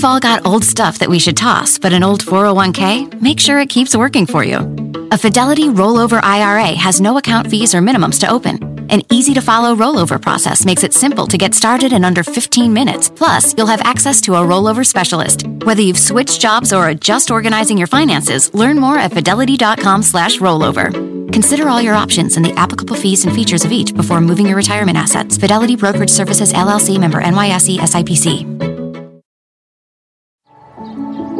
We've all got old stuff that we should toss, but an old 401k, make sure it keeps working for you. A Fidelity rollover IRA has no account fees or minimums to open. An easy to follow rollover process makes it simple to get started in under 15 minutes. Plus, you'll have access to a rollover specialist. Whether you've switched jobs or are just organizing your finances, learn more at fidelity.com slash rollover. Consider all your options and the applicable fees and features of each before moving your retirement assets. Fidelity Brokerage Services LLC member NYSE SIPC.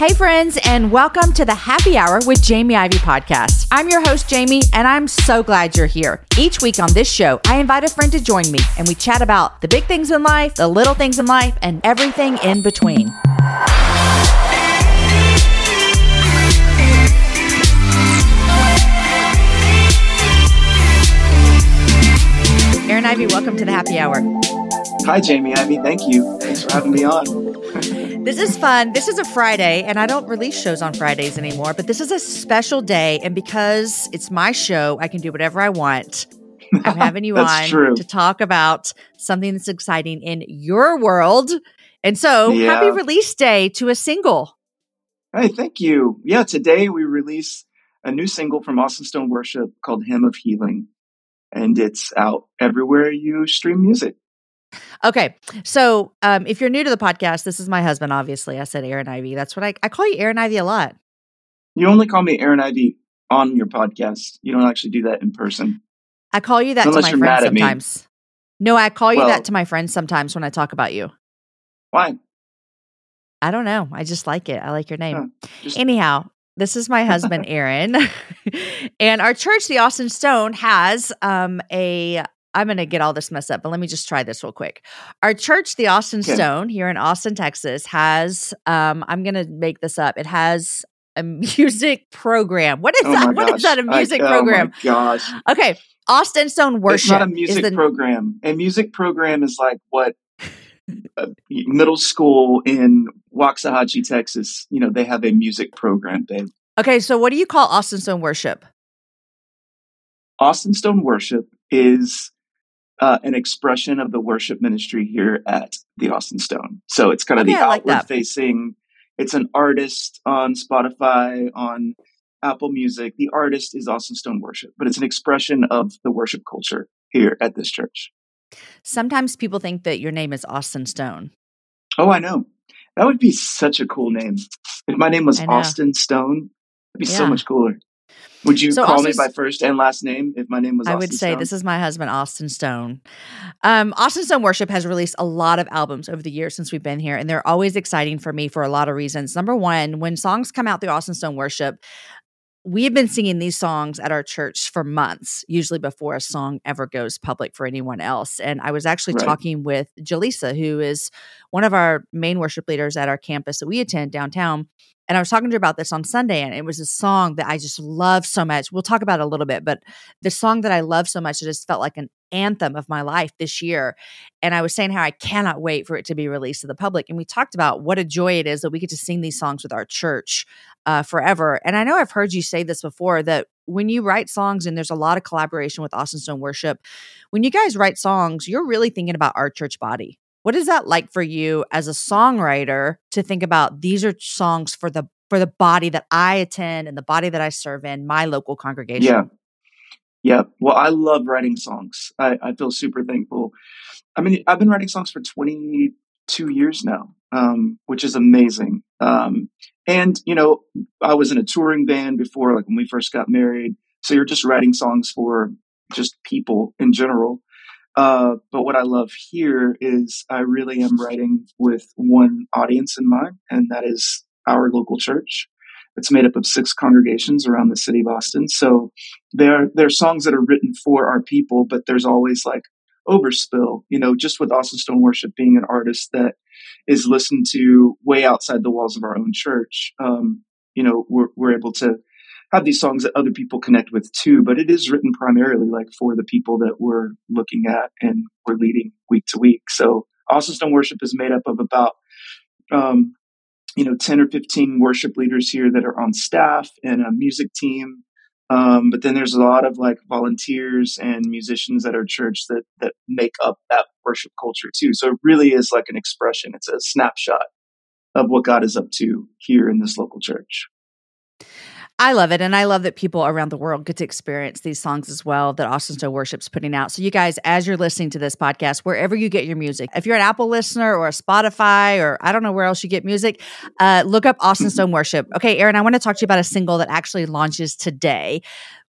Hey, friends, and welcome to the Happy Hour with Jamie Ivey podcast. I'm your host, Jamie, and I'm so glad you're here. Each week on this show, I invite a friend to join me, and we chat about the big things in life, the little things in life, and everything in between. Aaron Ivey, welcome to the Happy Hour. Hi, Jamie Ivey. Thank you. Thanks for having me on. This is fun. This is a Friday, and I don't release shows on Fridays anymore, but this is a special day. And because it's my show, I can do whatever I want. I'm having you on true. to talk about something that's exciting in your world. And so, Yeah. happy release day to a single. Hey, thank you. Yeah, today we release a new single from Austin Stone Worship called Hymn of Healing, and it's out everywhere you stream music. Okay. So, um, if you're new to the podcast, this is my husband, obviously. I said Aaron Ivey. That's what I, I call you Aaron Ivey a lot. You only call me Aaron Ivey on your podcast. You don't actually do that in person. I call you that Unless to my friends mad at me. sometimes. No, I call you Well- that to my friends sometimes when I talk about you. Why? I don't know. I just like it. I like your name. Just Anyhow, this is my husband, Aaron. and our church, the Austin Stone, has um, a. I'm going to get all this mess up, but let me just try this real quick. Our church, the Austin Okay. Stone, here in Austin, Texas, has. Um, I'm going to make this up. It has a music program. What is oh that? What gosh. is that? A music oh my program? gosh. Okay, Austin Stone Worship. It's not a music the- program. A music program is like what uh, middle school in Waxahachie, Texas. You know, they have a music program. They Okay, so what do you call Austin Stone Worship? Austin Stone Worship is uh, an expression of the worship ministry here at the Austin Stone. So it's kind of Okay, the like outward facing. It's an artist on Spotify, on Apple Music. The artist is Austin Stone Worship, but it's an expression of the worship culture here at this church. Sometimes people think that your name is Austin Stone. Oh, I know. That would be such a cool name. If my name was Austin Stone, it'd be so much cooler. Would you So call Austin me by first and last name if my name was I Austin would say Stone? this is my husband, Austin Stone. Um, Austin Stone Worship has released a lot of albums over the years since we've been here, and they're always exciting for me for a lot of reasons. Number one, when songs come out through Austin Stone Worship, we have been singing these songs at our church for months, usually before a song ever goes public for anyone else. And I was actually Right. talking with Jaleesa, who is one of our main worship leaders at our campus that we attend downtown. And I was talking to her about this on Sunday, and it was a song that I just love so much. We'll talk about it a little bit, but the song that I love so much, it just felt like an anthem of my life this year. And I was saying how I cannot wait for it to be released to the public. And we talked about what a joy it is that we get to sing these songs with our church uh, forever. And I know I've heard you say this before that when you write songs, and there's a lot of collaboration with Austin Stone Worship, when you guys write songs, you're really thinking about our church body. What is that like for you as a songwriter to think about these are songs for the for the body that I attend and the body that I serve in, my local congregation? Yeah. Yeah. Well, I love writing songs. I, I feel super thankful. I mean, I've been writing songs for 22 years now, um, which is amazing. Um, and, you know, I was in a touring band before, like when we first got married. So you're just writing songs for just people in general. Uh, but what I love here is I really am writing with one audience in mind, and that is our local church. It's made up of six congregations around the city of Austin. So there, there are songs that are written for our people, but there's always like overspill, you know, just with Austin Stone Worship being an artist that is listened to way outside the walls of our own church. Um, you know, we're, we're able to have these songs that other people connect with too, but it is written primarily like for the people that we're looking at and we're leading week to week. So Austin Stone Worship is made up of about, um, you know, 10 or 15 worship leaders here that are on staff and a music team. Um, but then there's a lot of like volunteers and musicians at our church that, that make up that worship culture too. So it really is like an expression. It's a snapshot of what God is up to here in this local church. I love it. And I love that people around the world get to experience these songs as well that Austin Stone Worship's putting out. So, you guys, as you're listening to this podcast, wherever you get your music, if you're an Apple listener or a Spotify or I don't know where else you get music, uh, look up Austin Stone Worship. Okay, Aaron, I want to talk to you about a single that actually launches today.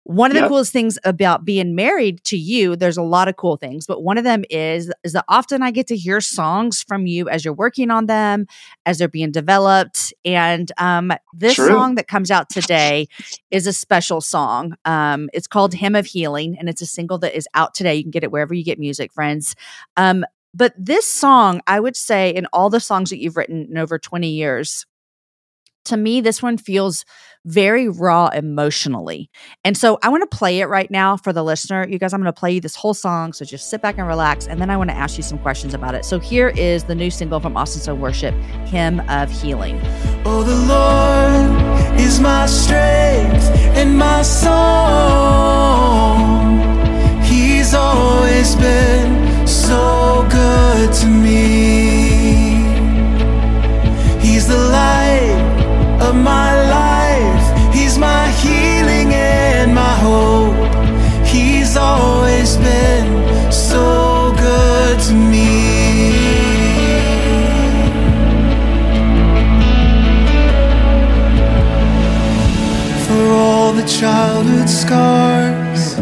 One of the coolest things about being married to you, there's a lot of cool things, but one of them is is that often I get to hear songs from you as you're working on them, as they're being developed. And um, this True. song that comes out today is a special song. Um, it's called Hymn of Healing, and it's a single that is out today. You can get it wherever you get music, friends. Um, but this song, I would say, in all the songs that you've written in over 20 years, to me, this one feels very raw emotionally. And so I want to play it right now for the listener. You guys, I'm going to play you this whole song. So just sit back and relax. And then I want to ask you some questions about it. So here is the new single from Austin Stone Worship, Hymn of Healing. Oh, the Lord is my strength and my song. He's always been so good to me. He's the light of my life. He's my healing and my hope. He's always been so good to me. for all the childhood scars,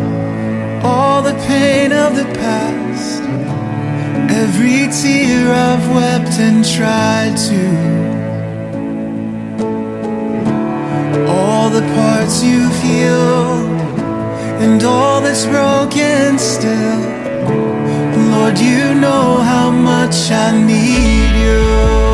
all the pain of the past, every tear I've wept and tried to, the parts you've healed, and all that's broken still. Lord, you know how much I need you.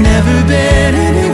Never been anyone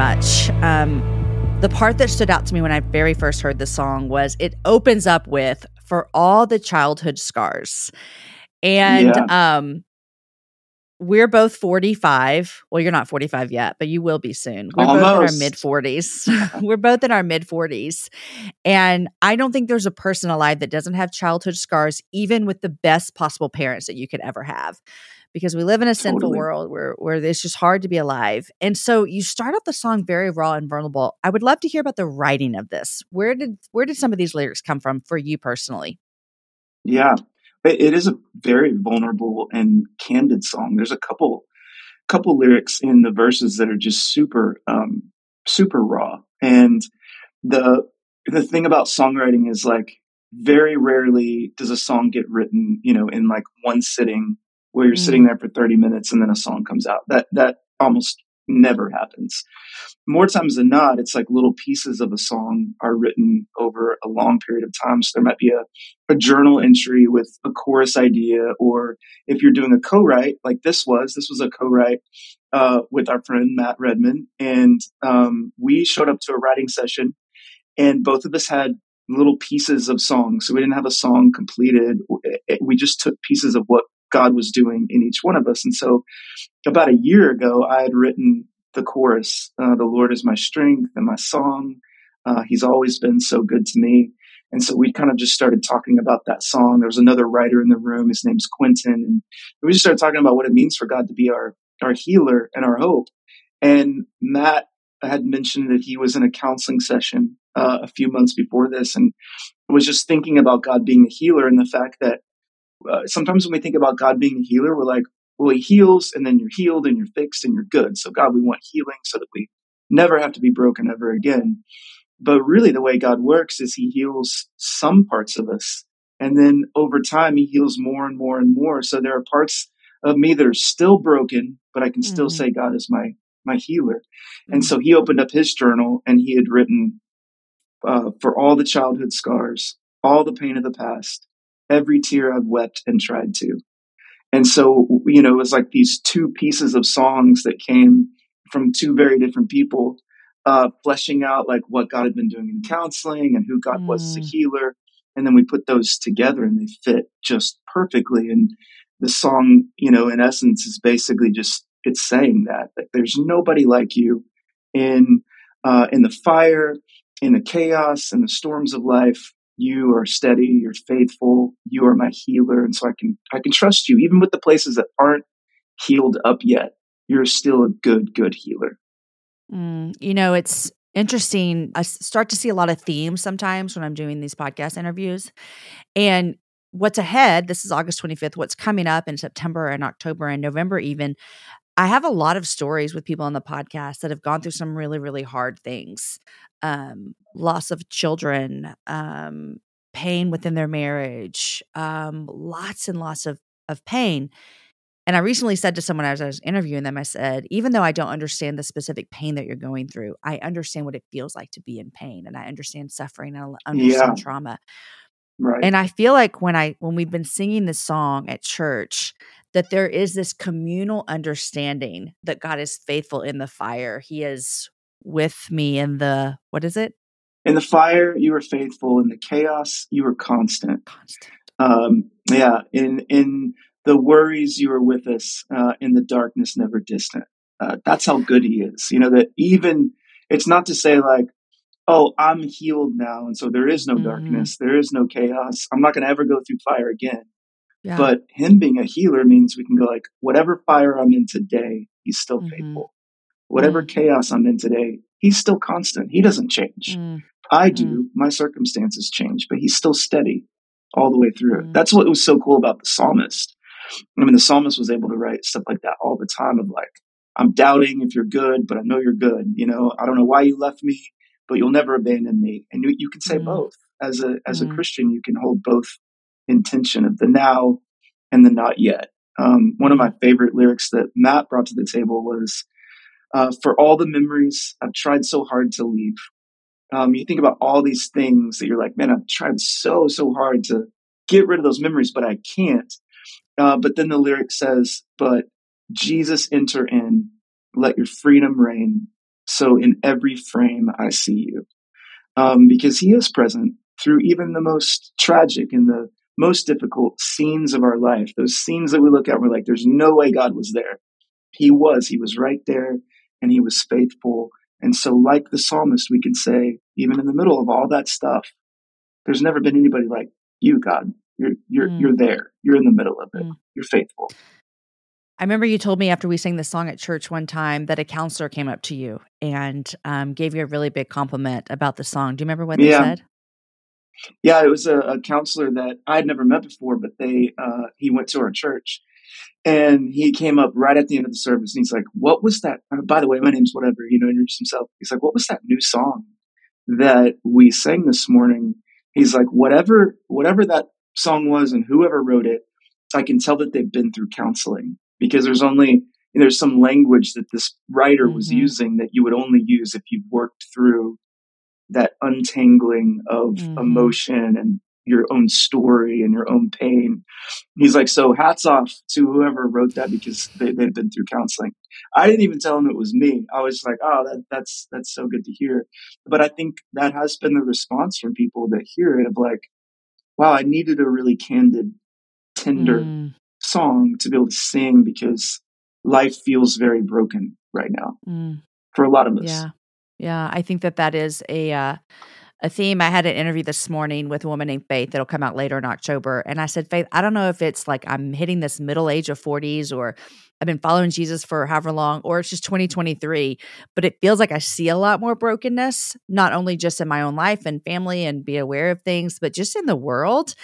much. Um, the part that stood out to me when I very first heard the song was it opens up with "For all the childhood scars," and Yeah. um, we're both forty-five. Well, you're not forty-five yet, but you will be soon. We're both in our mid forties. we're both in our mid forties, and I don't think there's a person alive that doesn't have childhood scars, even with the best possible parents that you could ever have because we live in a sinful Totally. world where where it's just hard to be alive. And so you start off the song very raw and vulnerable. I would love to hear about the writing of this. Where did where did some of these lyrics come from for you personally? Yeah, it, it is a very vulnerable and candid song. There's a couple couple lyrics in the verses that are just super um, super raw. And the the thing about songwriting is like very rarely does a song get written, you know, in like one sitting where you're sitting there for 30 minutes and then a song comes out. That that almost never happens. More times than not, it's like little pieces of a song are written over a long period of time. So there might be a, a journal entry with a chorus idea, or if you're doing a co-write like this was, this was a co-write uh, with our friend Matt Redman, and um, we showed up to a writing session, and both of us had little pieces of songs. So we didn't have a song completed. We just took pieces of what God was doing in each one of us, and so about a year ago, I had written the chorus, uh, "The Lord is my strength and my song." Uh, he's always been so good to me. And so we kind of just started talking about that song. There was another writer in the room. His name's Quentin. And we just started talking about what it means for God to be our, our healer and our hope. And Matt had mentioned that he was in a counseling session uh, a few months before this and was just thinking about God being a healer and the fact that uh, sometimes when we think about God being a healer, we're like, well, he heals and then you're healed and you're fixed and you're good. So God, we want healing so that we never have to be broken ever again. But really the way God works is he heals some parts of us. And then over time, he heals more and more and more. So there are parts of me that are still broken, but I can still Mhm. say God is my, my healer. And so he opened up his journal and he had written, uh, for all the childhood scars, all the pain of the past, every tear I've wept and tried to. And so, you know, it was like these two pieces of songs that came from two very different people, uh, fleshing out like what God had been doing in counseling and who God was as a Mm. healer. And then we put those together and they fit just perfectly. And the song, you know, in essence is basically just, it's saying that, that there's nobody like you in, uh, in the fire, in the chaos and the storms of life. You are steady, you're faithful, you are my healer. And so I can, I can trust you even with the places that aren't healed up yet. You're still a good, good healer. Mm, you know, it's interesting. I start to see a lot of themes sometimes when I'm doing these podcast interviews. And what's ahead, this is August 25th, what's coming up in September and October and November, even. I have a lot of stories with people on the podcast that have gone through some really, really hard things um, loss of children, um, pain within their marriage, um, lots and lots of, of pain. And I recently said to someone as I was interviewing them, I said, even though I don't understand the specific pain that you're going through, I understand what it feels like to be in pain and I understand suffering and I understand Yeah. trauma. Right. And I feel like when I when we've been singing this song at church, that there is this communal understanding that God is faithful in the fire. He is with me in the what is it? in the fire, you were faithful. In the chaos, you were constant. Constant. Um, yeah. In, in the worries, you were with us. Uh, in the darkness, never distant. Uh, that's how good he is. You know, that even, it's not to say like, oh, I'm healed now. And so there is no Mhm. darkness. There is no chaos. I'm not going to ever go through fire again. Yeah. But him being a healer means we can go like, whatever fire I'm in today, he's still Mhm. faithful. Whatever Mm. chaos I'm in today, he's still constant. He doesn't change. Mm, I do. My circumstances change, but he's still steady all the way through Mm. That's what was so cool about the psalmist. I mean, the psalmist was able to write stuff like that all the time of like, I'm doubting if you're good, but I know you're good. You know, I don't know why you left me, but you'll never abandon me. And you, you can say Mm. both. As a as a Mm. Christian, you can hold both intention of the now and the not yet. Um, one of my favorite lyrics that Matt brought to the table was, uh, "For all the memories I've tried so hard to leave." Um, you think about all these things that you're like, man, I've tried so so hard to get rid of those memories, but I can't. Uh, but then the lyric says, "But Jesus, enter in, let your freedom reign. So in every frame, I see you. Um, because he is present through even the most tragic and the most difficult scenes of our life, those scenes that we look at, we're like, there's no way God was there. He was. He was right there and he was faithful. And so, like the psalmist, we can say, even in the middle of all that stuff, there's never been anybody like you, God. You're you're Mm. you're there. You're in the middle of it. Mm. You're faithful. I remember you told me after we sang this song at church one time that a counselor came up to you and um, gave you a really big compliment about the song. Do you remember what they Yeah. said? Yeah, it was a, a counselor that I had never met before, but they uh, he went to our church, and he came up right at the end of the service, and he's like, "What was that?" Uh, by the way, my name's whatever. You know, introduce himself. He's like, "What was that new song that we sang this morning?" He's like, "Whatever, whatever that song was, and whoever wrote it, I can tell that they've been through counseling because there's only there's some language that this writer was Mhm. using that you would only use if you've worked through that untangling of Mhm. emotion and your own story and your own pain. He's like, so hats off to whoever wrote that because they, they've been through counseling. I didn't even tell him it was me. I was like, oh, that, that's that's so good to hear. But I think that has been the response from people that hear it of like, wow, I needed a really candid, tender Mm, song to be able to sing because life feels very broken right now mm. for a lot of us. Yeah. Yeah. I think that that is a, uh, a theme. I had an interview this morning with a woman named Faith that'll come out later in October. And I said, Faith, I don't know if it's like I'm hitting this middle age of 40s or I've been following Jesus for however long, or it's just 2023. But it feels like I see a lot more brokenness, not only just in my own life and family and be aware of things, but just in the world.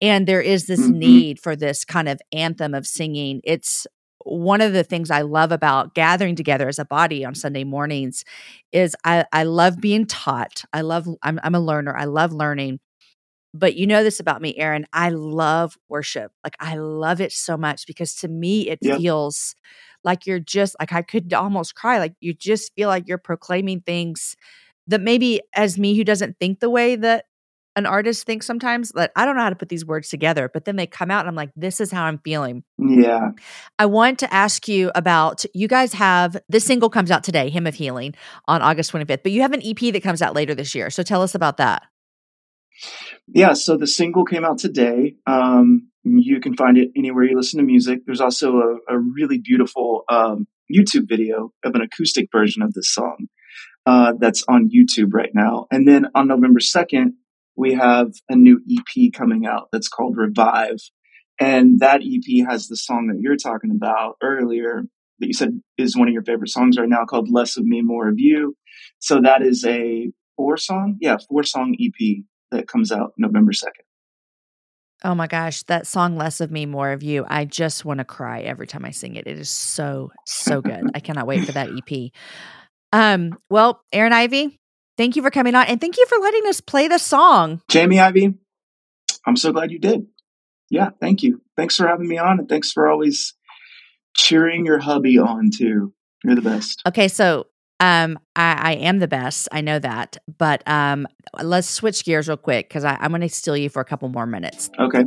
And there is this Mhm. need for this kind of anthem of singing. It's one of the things I love about gathering together as a body on Sunday mornings is I, I love being taught. I love I'm I'm a learner. I love learning. But you know this about me, Aaron. I love worship. Like I love it so much because to me it Yep. feels like you're just like I could almost cry. Like you just feel like you're proclaiming things that maybe as me who doesn't think the way that an artist thinks sometimes, like I don't know how to put these words together, but then they come out and I'm like, this is how I'm feeling. Yeah. I want to ask you about you guys have this single comes out today, Hymn of Healing, on August 25th, but you have an EP that comes out later this year. So tell us about that. Yeah, so the single came out today. Um, you can find it anywhere you listen to music. There's also a, a really beautiful um, YouTube video of an acoustic version of this song uh, that's on YouTube right now. And then on November 2nd, we have a new EP coming out that's called Revive. And that EP has the song that you're talking about earlier that you said is one of your favorite songs right now called Less of Me, More of You. So that is a four song, yeah, four song EP that comes out November 2nd. Oh my gosh, that song Less of Me, More of You. I just want to cry every time I sing it. It is so, so good. I cannot wait for that EP. Um, well, Aaron Ivey, thank you for coming on and thank you for letting us play the song. Jamie Ivey, I'm so glad you did. Yeah, thank you. Thanks for having me on and thanks for always cheering your hubby on too. You're the best. Okay, so um, I, I am the best. I know that, but um, let's switch gears real quick because I'm going to steal you for a couple more minutes. Okay.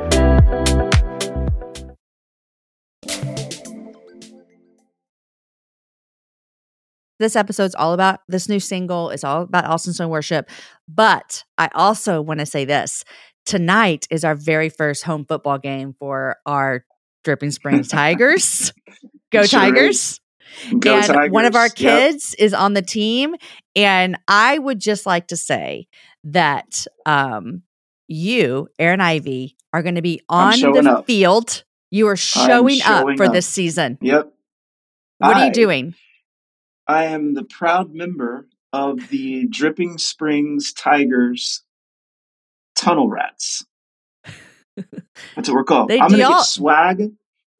This episode's all about this new single. It's all about Austin Stone Worship. But I also want to say this tonight is our very first home football game for our Dripping Springs Tigers. Go Sure Tigers. Go and one of our Tigers. Yep. kids is on the team. And I would just like to say that um, you, Aaron Ivey, are going to be on the up. field. You are I'm showing up for up. this season. Yep. What are you doing? I am the proud member of the Dripping Springs Tigers Tunnel Rats. That's what we're called. They I'm gonna do all- get swag.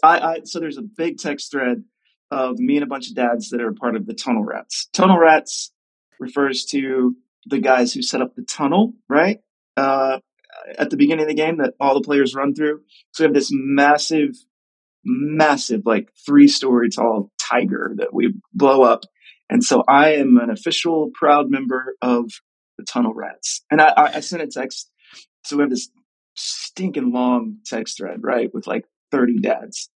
I, I so there's a big text thread of me and a bunch of dads that are part of the Tunnel Rats. Tunnel Rats refers to the guys who set up the tunnel, right? Uh, at the beginning of the game that all the players run through. So we have this massive, massive, like three story tall tiger that we blow up. And so I am an official proud member of the Tunnel Rats. And I, I, I sent a text. So we have this stinking long text thread, right, with like 30 dads.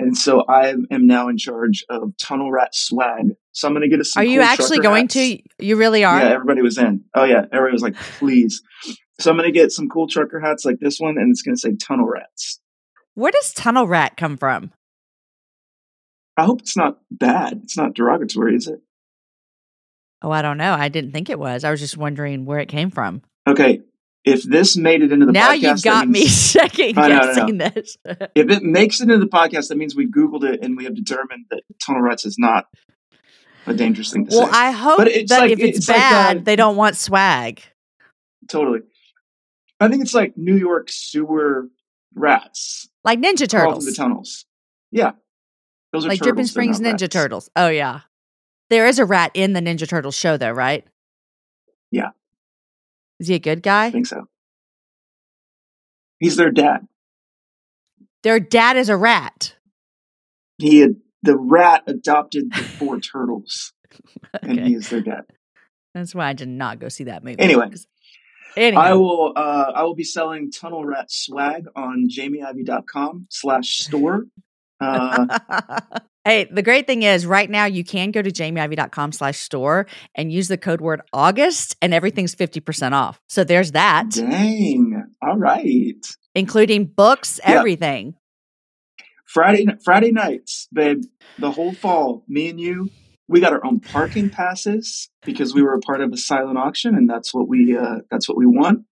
And so I am now in charge of Tunnel Rat swag. So I'm going to get us some Are you cool actually going hats. to? You really are? Yeah, everybody was in. Oh yeah, everybody was like, please. So I'm gonna get some cool trucker hats like this one, and it's gonna say Tunnel Rats. Where does tunnel rat come from? I hope it's not bad. It's not derogatory, is it? Oh, I don't know. I didn't think it was. I was just wondering where it came from. Okay, if this made it into the now podcast, you've that got me second I know, I know. guessing this. If it makes it into the podcast, that means we Googled it and we have determined that Tunnel Rats is not a dangerous thing to well, say. I hope But it's that like- if it's, it's like, bad, uh, they don't want swag. totally. I think it's like New York sewer rats Like Ninja Turtles. through the tunnels. Yeah, those are Like Dripping Springs Ninja rats. Turtles. Oh, yeah. There is a rat in the Ninja Turtles show, though, right? Yeah. Is he a good guy? I think so. He's their dad. Their dad is a rat. he had the rat adopted the four turtles and Okay. he is their dad That's why I did not go see that movie. Anyway, Anyhow. i will uh i will be selling tunnel rat swag on jamieivey.com slash store uh hey, the great thing is right now you can go to jamieivey.com slash store and use the code word August and everything's 50% off. So there's that, dang. All right. Including books, Yeah. everything. friday friday nights babe. The whole fall. Me and you we got our own parking passes because we were a part of a silent auction and that's what we uh that's what we want.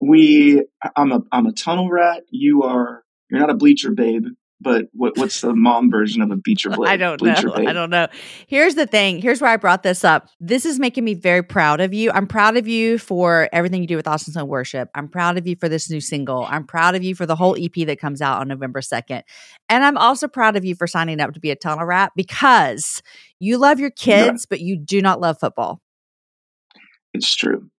We i'm a i'm a tunnel rat. You are you're not a bleacher babe but what, what's the mom version of a Beecher blade I don't bleacher know. babe I don't know. Here's the thing. Here's why I brought this up. This is making me very proud of you. I'm proud of you for everything you do with Austin Stone Worship. I'm proud of you for this new single. I'm proud of you for the whole EP that comes out on November 2nd. And I'm also proud of you for signing up to be a tunnel rat because you love your kids, but you do not love football. it's true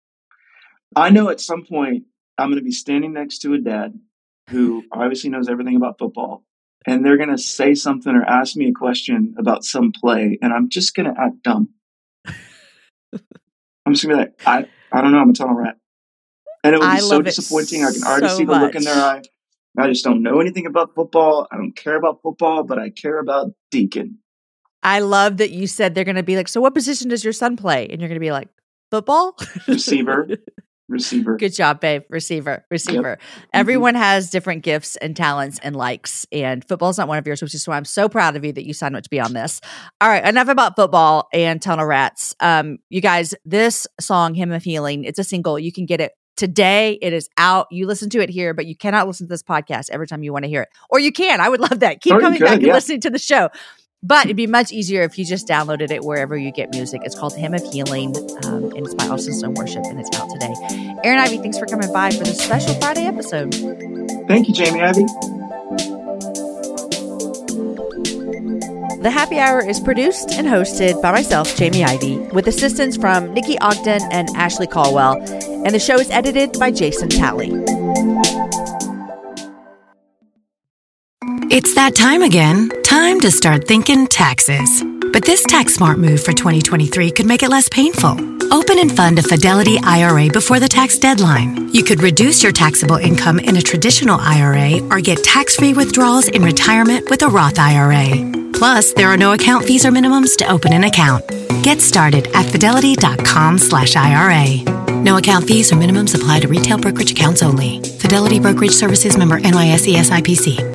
i know at some point i'm going to be standing next to a dad who obviously knows everything about football and they're going to say something or ask me a question about some play and i'm just going to act dumb. I'm just going to be like i i don't know i'm a tunnel rat. And it would be I so disappointing. I can already so see the look in their eye. I just don't know anything about football. I don't care about football but i care about deacon. I love that you said they're going to be like, So, what position does your son play? And you're going to be like, Football? Receiver. receiver Good job, babe. Receiver, receiver. Mm-hmm. Everyone has different gifts and talents and likes, and football's not one of yours, which is why I'm so proud of you that you signed up to be on this. All right, enough about football and tunnel rats. Um, you guys, this song, "Hymn of Healing," it's a single. You can get it today. It is out. You listen to it here, but you cannot listen to this podcast every time you want to hear it, or you can. I would love that. Keep you coming back and yeah. listening to the show. But it'd be much easier if you just downloaded it wherever you get music. It's called Hymn of Healing, um, and it's by Austin Stone Worship, and it's out today. Aaron Ivey, thanks for coming by for this special Friday episode. thank you jamie ivey The Happy Hour is produced and hosted by myself, Jamie Ivey, with assistance from Nikki Ogden and Ashley Caldwell, and the show is edited by Jason Talley. It's that time again. Time to start thinking taxes. But this tax smart move for 2023 could make it less painful. Open and fund a Fidelity IRA before the tax deadline. You could reduce your taxable income in a traditional IRA or get tax free withdrawals in retirement with a Roth IRA. Plus, there are no account fees or minimums to open an account. Get started at fidelity.com slash IRA. No account fees or minimums apply to retail brokerage accounts only. Fidelity Brokerage Services member NYSE SIPC.